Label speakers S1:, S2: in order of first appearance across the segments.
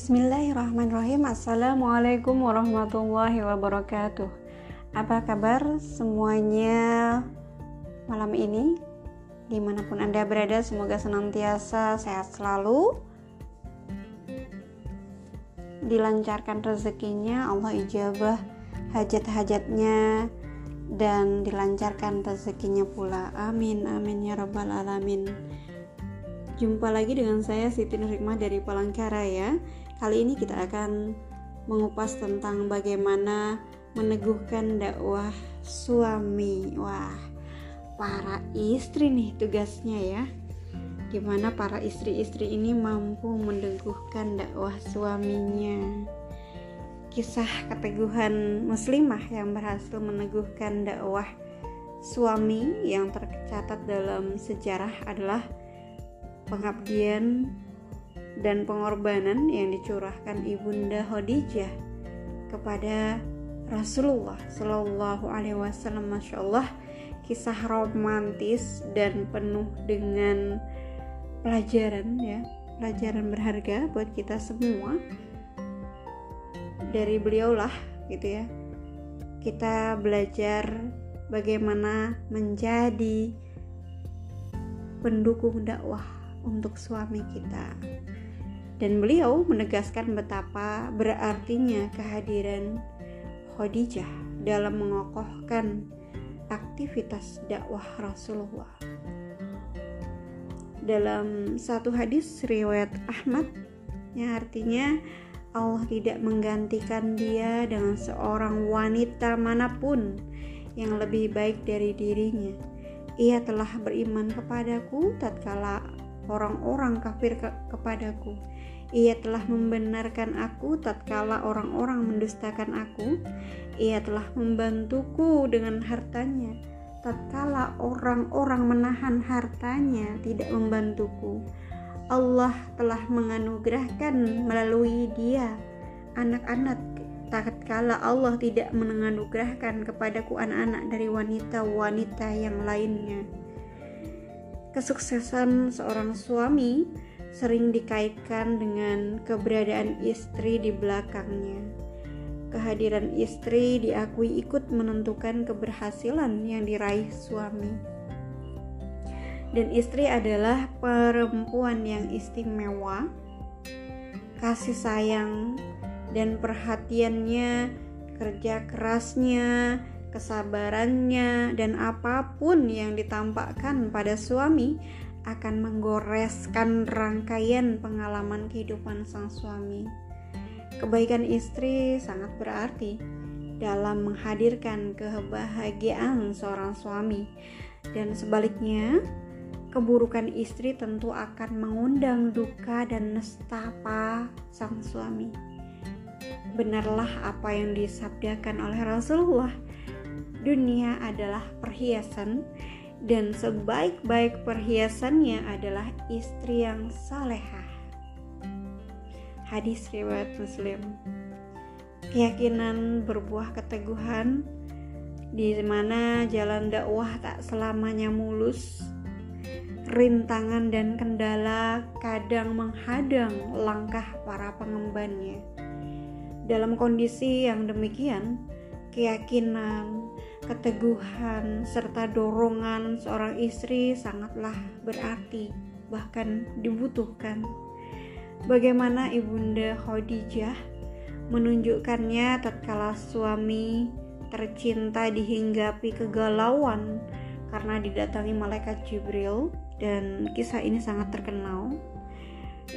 S1: Bismillahirrahmanirrahim. Assalamualaikum warahmatullahi wabarakatuh. Apa kabar semuanya malam ini? Di mana pun anda berada semoga senantiasa sehat selalu. Dilancarkan rezekinya Allah ijabah hajat-hajatnya dan dilancarkan rezekinya pula. Amin amin ya rabbal alamin. Jumpa lagi dengan saya Siti Nurhikmah dari Palangkaraya. Kali ini kita akan mengupas tentang bagaimana meneguhkan dakwah suami. Wah, para istri nih tugasnya ya. Gimana para istri-istri ini mampu meneguhkan dakwah suaminya. Kisah keteguhan muslimah yang berhasil meneguhkan dakwah suami yang tercatat dalam sejarah adalah pengabdian dan pengorbanan yang dicurahkan ibunda Khadijah kepada Rasulullah Shallallahu Alaihi Wasallam, masya Allah, kisah romantis dan penuh dengan pelajaran ya, pelajaran berharga buat kita semua dari beliaulah gitu ya. Kita belajar bagaimana menjadi pendukung dakwah untuk suami kita. Dan beliau menegaskan betapa berartinya kehadiran Khadijah dalam mengokohkan aktivitas dakwah Rasulullah. Dalam satu hadis riwayat Ahmad yang artinya Allah tidak menggantikan dia dengan seorang wanita mana pun yang lebih baik dari dirinya. Ia telah beriman kepadaku tatkala orang-orang kafir ke kepadaku. Ia telah membenarkan aku tatkala orang-orang mendustakan aku. Ia telah membantuku dengan hartanya tatkala orang-orang menahan hartanya tidak membantuku. Allah telah menganugerahkan melalui dia anak-anak tatkala Allah tidak menganugerahkan kepadaku anak-anak dari wanita-wanita yang lainnya. Kesuksesan seorang suami sering dikaitkan dengan keberadaan istri di belakangnya. Kehadiran istri diakui ikut menentukan keberhasilan yang diraih suami. Dan istri adalah perempuan yang istimewa, kasih sayang dan perhatiannya, kerja kerasnya, kesabarannya, dan apa pun yang ditampakkan pada suami akan menggoreskan rangkaian pengalaman kehidupan sang suami. Kebaikan istri sangat berarti dalam menghadirkan kebahagiaan seorang suami, dan sebaliknya, keburukan istri tentu akan mengundang duka dan nestapa sang suami. Benarlah apa yang disabdakan oleh Rasulullah dunia adalah perhiasan dan sebaik-baik perhiasannya adalah istri yang salehah. Hadis riwayat Muslim. Keyakinan berbuah keteguhan di mana jalan dakwah tak selamanya mulus. Rintangan dan kendala kadang menghadang langkah para pengembannya. Dalam kondisi yang demikian, keyakinan, keteguhan, serta dorongan seorang istri sangatlah berarti, bahkan dibutuhkan. Bagaimana Ibunda Khadijah menunjukkannya tatkala suami tercinta dihinggapi kegalauan karena didatangi malaikat Jibril dan kisah ini sangat terkenal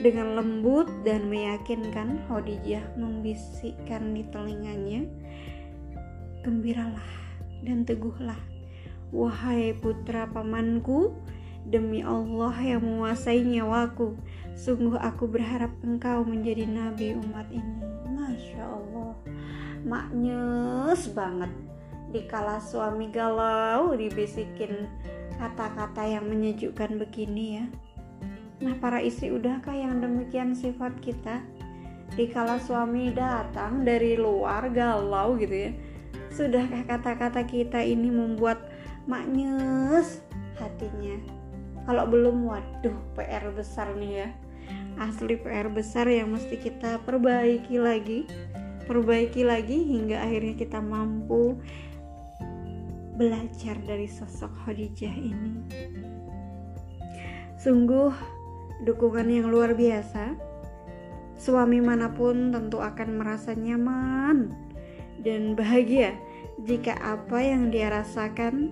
S1: dengan lembut dan meyakinkan Khadijah membisikkan di telinganya gembiralah dan teguhlah. Wahai putra pamanku, demi Allah yang menguasai nyawaku, sungguh aku berharap engkau menjadi nabi umat ini. Masya Allah, maknyes banget. Dikala suami galau dibisikin kata-kata yang menyejukkan begini ya. Nah para istri udahkah yang demikian sifat kita? Dikala suami datang dari luar galau gitu ya Sudahkah kata-kata kita ini membuat maknyes hatinya? Kalau belum, waduh PR besar nih ya. asli PR besar yang mesti kita perbaiki lagi perbaiki lagi hingga akhirnya kita mampu belajar dari sosok Khadijah ini sungguh dukungan yang luar biasa suami mana pun tentu akan merasa nyaman dan bahagia jika apa yang dia rasakan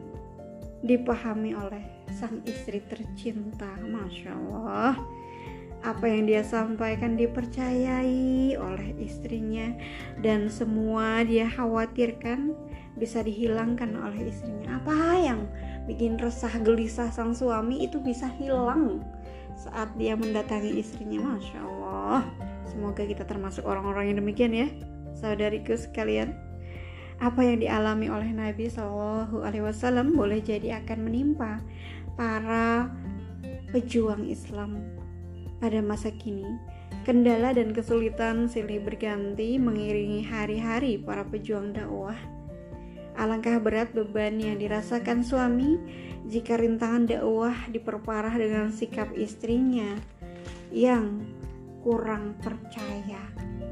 S1: dipahami oleh sang istri tercinta. Masya Allah. Apa yang dia sampaikan dipercayai oleh istrinya dan semua dia khawatirkan bisa dihilangkan oleh istrinya. Apa yang bikin resah gelisah sang suami itu bisa hilang saat dia mendatangi istrinya? Masya Allah. Semoga kita termasuk orang-orang yang demikian ya saudariku sekalian apa yang dialami oleh Nabi Shallallahu Alaihi Wasallam boleh jadi akan menimpa para pejuang Islam pada masa kini, kendala dan kesulitan silih berganti mengiringi hari-hari para pejuang dakwah. Alangkah berat beban yang dirasakan suami jika rintangan dakwah diperparah dengan sikap istrinya yang kurang percaya,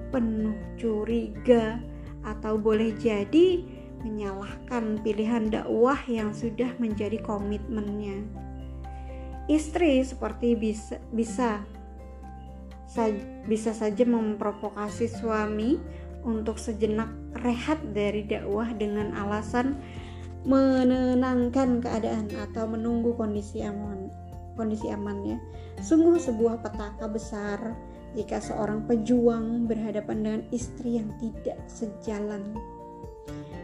S1: penuh curiga, atau boleh jadi menyalahkan pilihan dakwah yang sudah menjadi komitmennya. Istri seperti bisa bisa bisa saja memprovokasi suami untuk sejenak rehat dari dakwah dengan alasan menenangkan keadaan atau menunggu kondisi aman kondisi aman ya sungguh sebuah petaka besar jika seorang pejuang berhadapan dengan istri yang tidak sejalan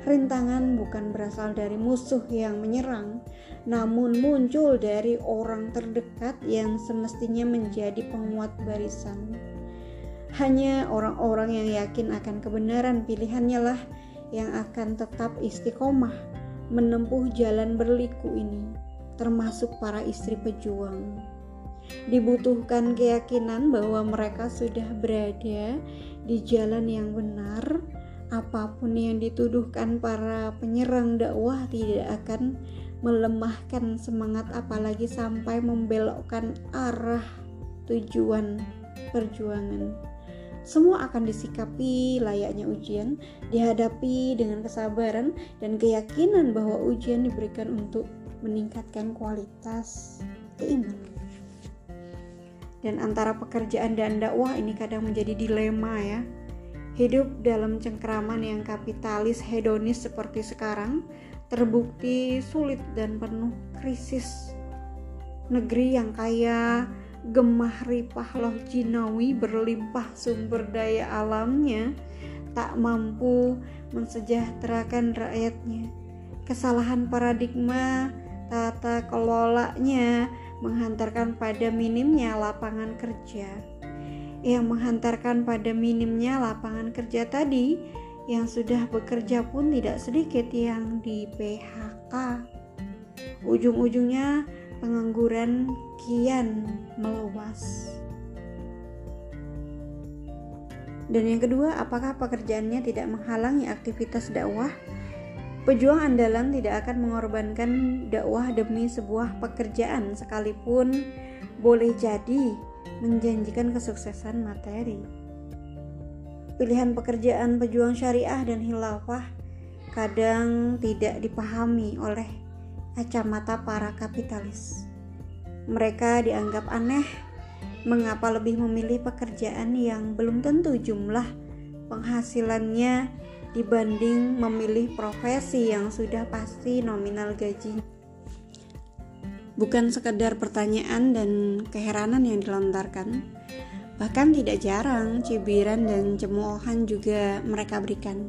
S1: rintangan bukan berasal dari musuh yang menyerang, namun muncul dari orang terdekat yang semestinya menjadi penguat barisan. Hanya orang-orang yang yakin akan kebenaran pilihannya lah yang akan tetap istiqomah menempuh jalan berliku ini, termasuk para istri pejuang. Dibutuhkan keyakinan bahwa mereka sudah berada di jalan yang benar apa pun yang dituduhkan para penyerang dakwah tidak akan melemahkan semangat apalagi sampai membelokkan arah tujuan perjuangan. Semua akan disikapi layaknya ujian, dihadapi dengan kesabaran dan keyakinan bahwa ujian diberikan untuk meningkatkan kualitas keimanan. Dan antara pekerjaan dan dakwah ini kadang menjadi dilema ya Hidup dalam cengkraman yang kapitalis hedonis seperti sekarang terbukti sulit dan penuh krisis. Negeri yang kaya gemah ripah loh jinawi berlimpah sumber daya alamnya tak mampu mensejahterakan rakyatnya. Kesalahan paradigma tata kelolanya menghantarkan pada minimnya lapangan kerja yang menghantarkan pada minimnya lapangan kerja tadi yang sudah bekerja pun tidak sedikit yang di PHK. Ujung-ujungnya pengangguran kian meluas. Dan yang kedua, apakah pekerjaannya tidak menghalangi aktivitas dakwah? Pejuang andalan tidak akan mengorbankan dakwah demi sebuah pekerjaan sekalipun boleh jadi menjanjikan kesuksesan materi. Pilihan pekerjaan pejuang syariah dan hilafah kadang tidak dipahami oleh kacamata para kapitalis. Mereka dianggap aneh mengapa lebih memilih pekerjaan yang belum tentu jumlah penghasilannya dibanding memilih profesi yang sudah pasti nominal gaji bukan sekedar pertanyaan dan keheranan yang dilontarkan. Bahkan tidak jarang cibiran dan cemoohan juga mereka berikan.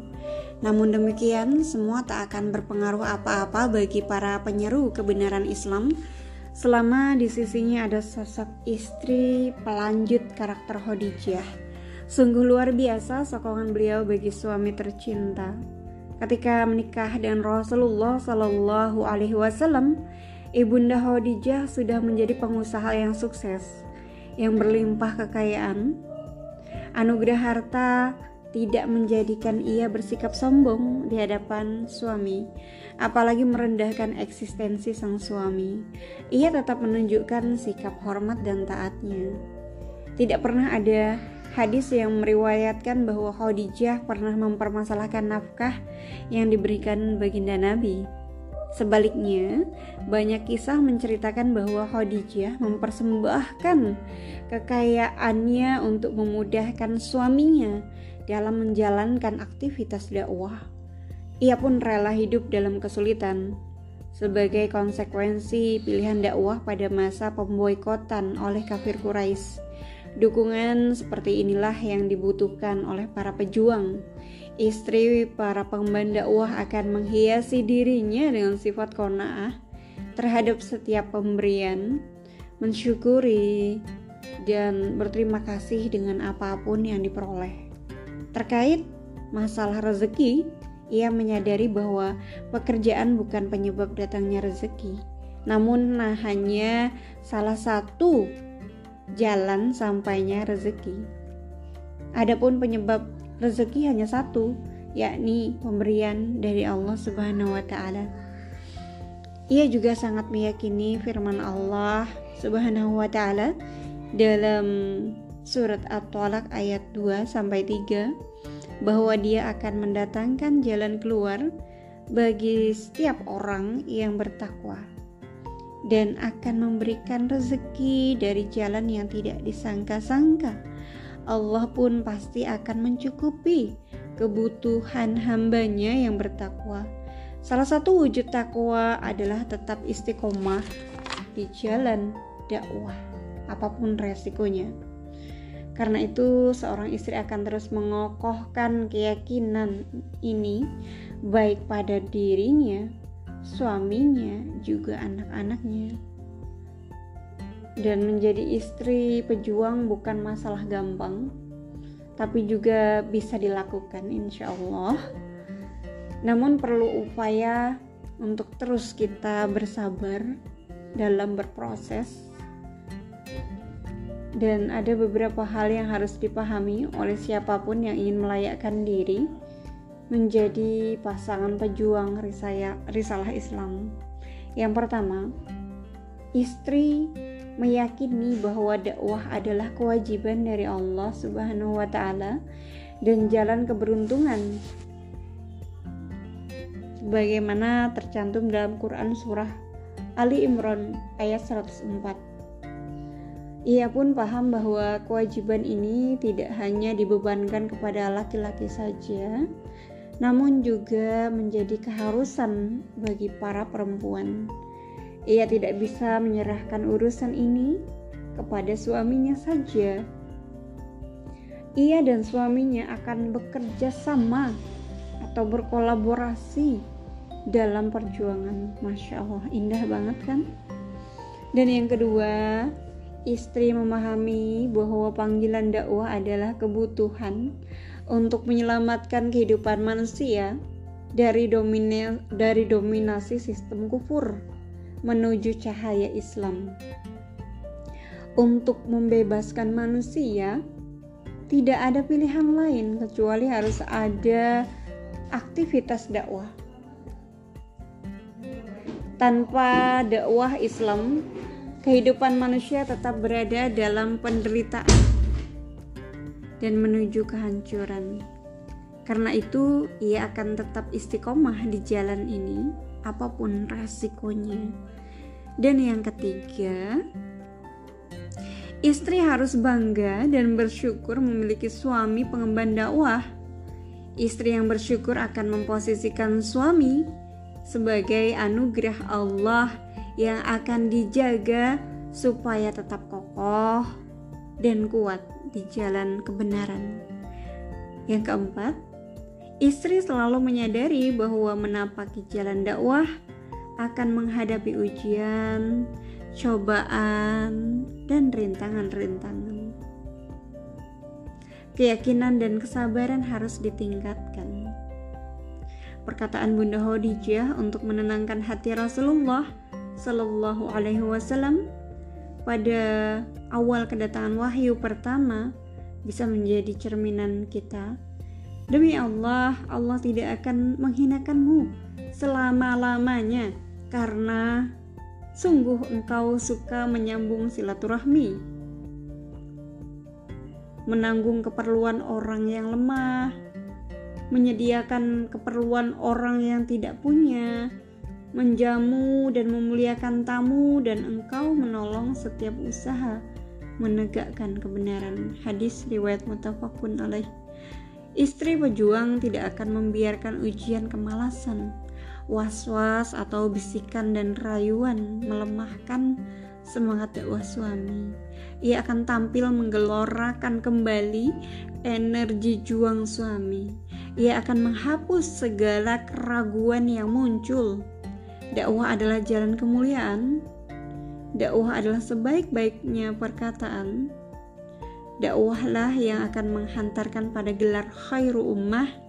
S1: Namun demikian, semua tak akan berpengaruh apa-apa bagi para penyeru kebenaran Islam selama di sisinya ada sosok istri pelanjut karakter Khadijah. Sungguh luar biasa sokongan beliau bagi suami tercinta. Ketika menikah dengan Rasulullah Shallallahu Alaihi Wasallam, Ibunda Khadijah sudah menjadi pengusaha yang sukses, yang berlimpah kekayaan. Anugerah harta tidak menjadikan ia bersikap sombong di hadapan suami, apalagi merendahkan eksistensi sang suami. Ia tetap menunjukkan sikap hormat dan taatnya. Tidak pernah ada hadis yang meriwayatkan bahwa Khadijah pernah mempermasalahkan nafkah yang diberikan baginda Nabi. Sebaliknya, banyak kisah menceritakan bahwa Khadijah mempersembahkan kekayaannya untuk memudahkan suaminya dalam menjalankan aktivitas dakwah. Ia pun rela hidup dalam kesulitan sebagai konsekuensi pilihan dakwah pada masa pemboikotan oleh kafir Quraisy. Dukungan seperti inilah yang dibutuhkan oleh para pejuang Istri para pengemban dakwah akan menghiasi dirinya dengan sifat kona'ah terhadap setiap pemberian, mensyukuri, dan berterima kasih dengan apa pun yang diperoleh. Terkait masalah rezeki, ia menyadari bahwa pekerjaan bukan penyebab datangnya rezeki, namun nah, hanya salah satu jalan sampainya rezeki. Adapun penyebab rezeki hanya satu, yakni pemberian dari Allah Subhanahu wa taala. Ia juga sangat meyakini firman Allah Subhanahu wa taala dalam surat At-Talaq ayat 2 sampai 3 bahwa dia akan mendatangkan jalan keluar bagi setiap orang yang bertakwa dan akan memberikan rezeki dari jalan yang tidak disangka-sangka Allah pun pasti akan mencukupi kebutuhan hambanya yang bertakwa. Salah satu wujud takwa adalah tetap istiqomah di jalan dakwah, apa pun resikonya. Karena itu, seorang istri akan terus mengokohkan keyakinan ini, baik pada dirinya, suaminya, juga anak-anaknya. Dan menjadi istri pejuang bukan masalah gampang tapi juga bisa dilakukan insya Allah. Namun perlu upaya untuk terus kita bersabar dalam berproses. Dan ada beberapa hal yang harus dipahami oleh siapa pun yang ingin melayakkan diri menjadi pasangan pejuang risalah Islam. Yang pertama, istri meyakini bahwa dakwah adalah kewajiban dari Allah Subhanahu wa taala dan jalan keberuntungan sebagaimana tercantum dalam Quran surah Ali Imran ayat 104. Ia pun paham bahwa kewajiban ini tidak hanya dibebankan kepada laki-laki saja, namun juga menjadi keharusan bagi para perempuan. Ia tidak bisa menyerahkan urusan ini kepada suaminya saja. Ia dan suaminya akan bekerja sama atau berkolaborasi dalam perjuangan. Masya Allah, indah banget kan? Dan yang kedua, istri memahami bahwa panggilan dakwah adalah kebutuhan untuk menyelamatkan kehidupan manusia dari domina, dari dominasi sistem kufur menuju cahaya Islam. Untuk membebaskan manusia, tidak ada pilihan lain kecuali harus ada aktivitas dakwah. Tanpa dakwah Islam, kehidupan manusia tetap berada dalam penderitaan dan menuju kehancuran. Karena itu, ia akan tetap istiqomah di jalan ini apa pun resikonya. Dan yang ketiga, istri harus bangga dan bersyukur memiliki suami pengemban dakwah. Istri yang bersyukur akan memposisikan suami sebagai anugerah Allah yang akan dijaga supaya tetap kokoh dan kuat di jalan kebenaran. Yang keempat, Istri selalu menyadari bahwa menapaki jalan dakwah akan menghadapi ujian, cobaan, dan rintangan-rintangan. Keyakinan dan kesabaran harus ditingkatkan. Perkataan Bunda Khadijah untuk menenangkan hati Rasulullah Shallallahu Alaihi Wasallam pada awal kedatangan wahyu pertama bisa menjadi cerminan kita Demi Allah, Allah tidak akan menghinakanmu selama-lamanya karena sungguh engkau suka menyambung silaturahmi. menanggung keperluan orang yang lemah, menyediakan keperluan orang yang tidak punya, menjamu dan memuliakan tamu, dan engkau menolong setiap usaha menegakkan kebenaran. Hadis riwayat mutafakun alaih. Istri pejuang tidak akan membiarkan ujian kemalasan, was-was atau bisikan dan rayuan melemahkan semangat dakwah suami. Ia akan tampil menggelorakan kembali energi juang suami. Ia akan menghapus segala keraguan yang muncul. Dakwah adalah jalan kemuliaan. Dakwah adalah sebaik-baiknya perkataan. Dakwahlah yang akan menghantarkan pada gelar khairu ummah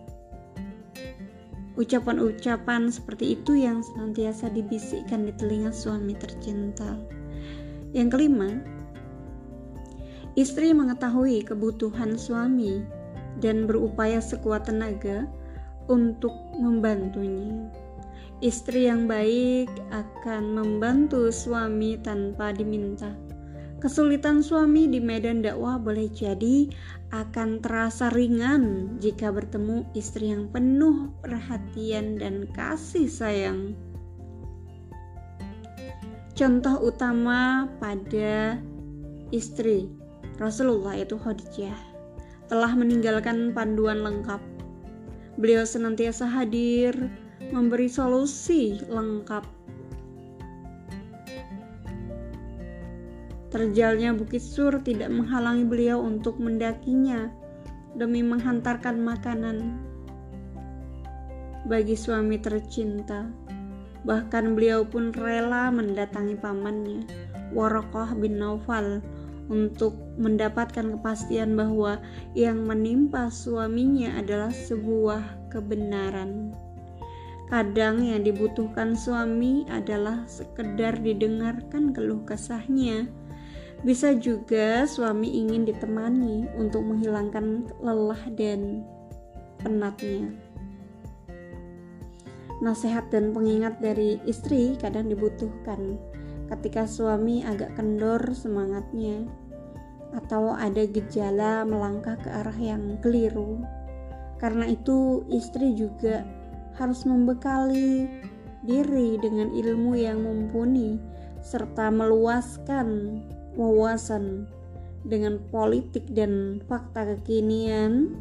S1: Ucapan-ucapan seperti itu yang senantiasa dibisikkan di telinga suami tercinta. Yang kelima, istri mengetahui kebutuhan suami dan berupaya sekuat tenaga untuk membantunya. Istri yang baik akan membantu suami tanpa diminta. Kesulitan suami di medan dakwah boleh jadi akan terasa ringan jika bertemu istri yang penuh perhatian dan kasih sayang. Contoh utama pada istri Rasulullah itu Khadijah telah meninggalkan panduan lengkap. Beliau senantiasa hadir memberi solusi lengkap. Terjalnya Bukit Sur tidak menghalangi beliau untuk mendakinya demi menghantarkan makanan bagi suami tercinta. Bahkan beliau pun rela mendatangi pamannya, Warokoh bin Naufal, untuk mendapatkan kepastian bahwa yang menimpa suaminya adalah sebuah kebenaran. Kadang yang dibutuhkan suami adalah sekedar didengarkan keluh kesahnya. Bisa juga suami ingin ditemani untuk menghilangkan lelah dan penatnya. Nasihat dan pengingat dari istri kadang dibutuhkan ketika suami agak kendor semangatnya atau ada gejala melangkah ke arah yang keliru. Karena itu, istri juga harus membekali diri dengan ilmu yang mumpuni serta meluaskan wawasan dengan politik dan fakta kekinian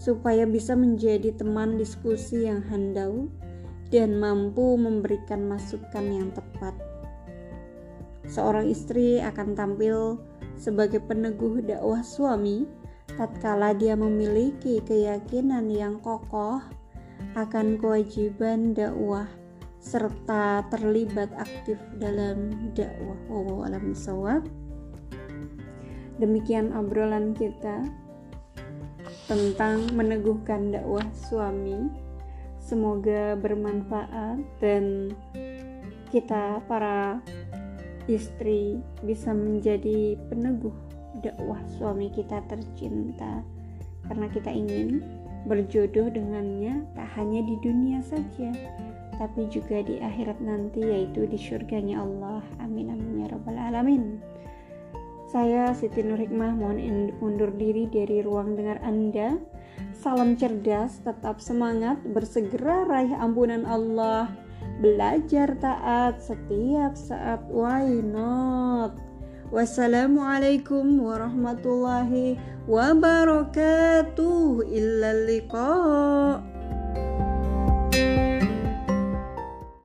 S1: supaya bisa menjadi teman diskusi yang handal dan mampu memberikan masukan yang tepat. Seorang istri akan tampil sebagai peneguh dakwah suami tatkala dia memiliki keyakinan yang kokoh akan kewajiban dakwah serta terlibat aktif dalam dakwah. Wallahu alam Demikian obrolan kita tentang meneguhkan dakwah suami. Semoga bermanfaat dan kita para istri bisa menjadi peneguh dakwah suami kita tercinta karena kita ingin berjodoh dengannya tak hanya di dunia saja tapi juga di akhirat nanti yaitu di surganya Allah amin amin ya rabbal alamin saya Siti Nur Hikmah mohon undur diri dari ruang dengar Anda Salam cerdas, tetap semangat, bersegera raih ampunan Allah, belajar taat setiap saat. Why not? Wassalamualaikum warahmatullahi. Illa liqa.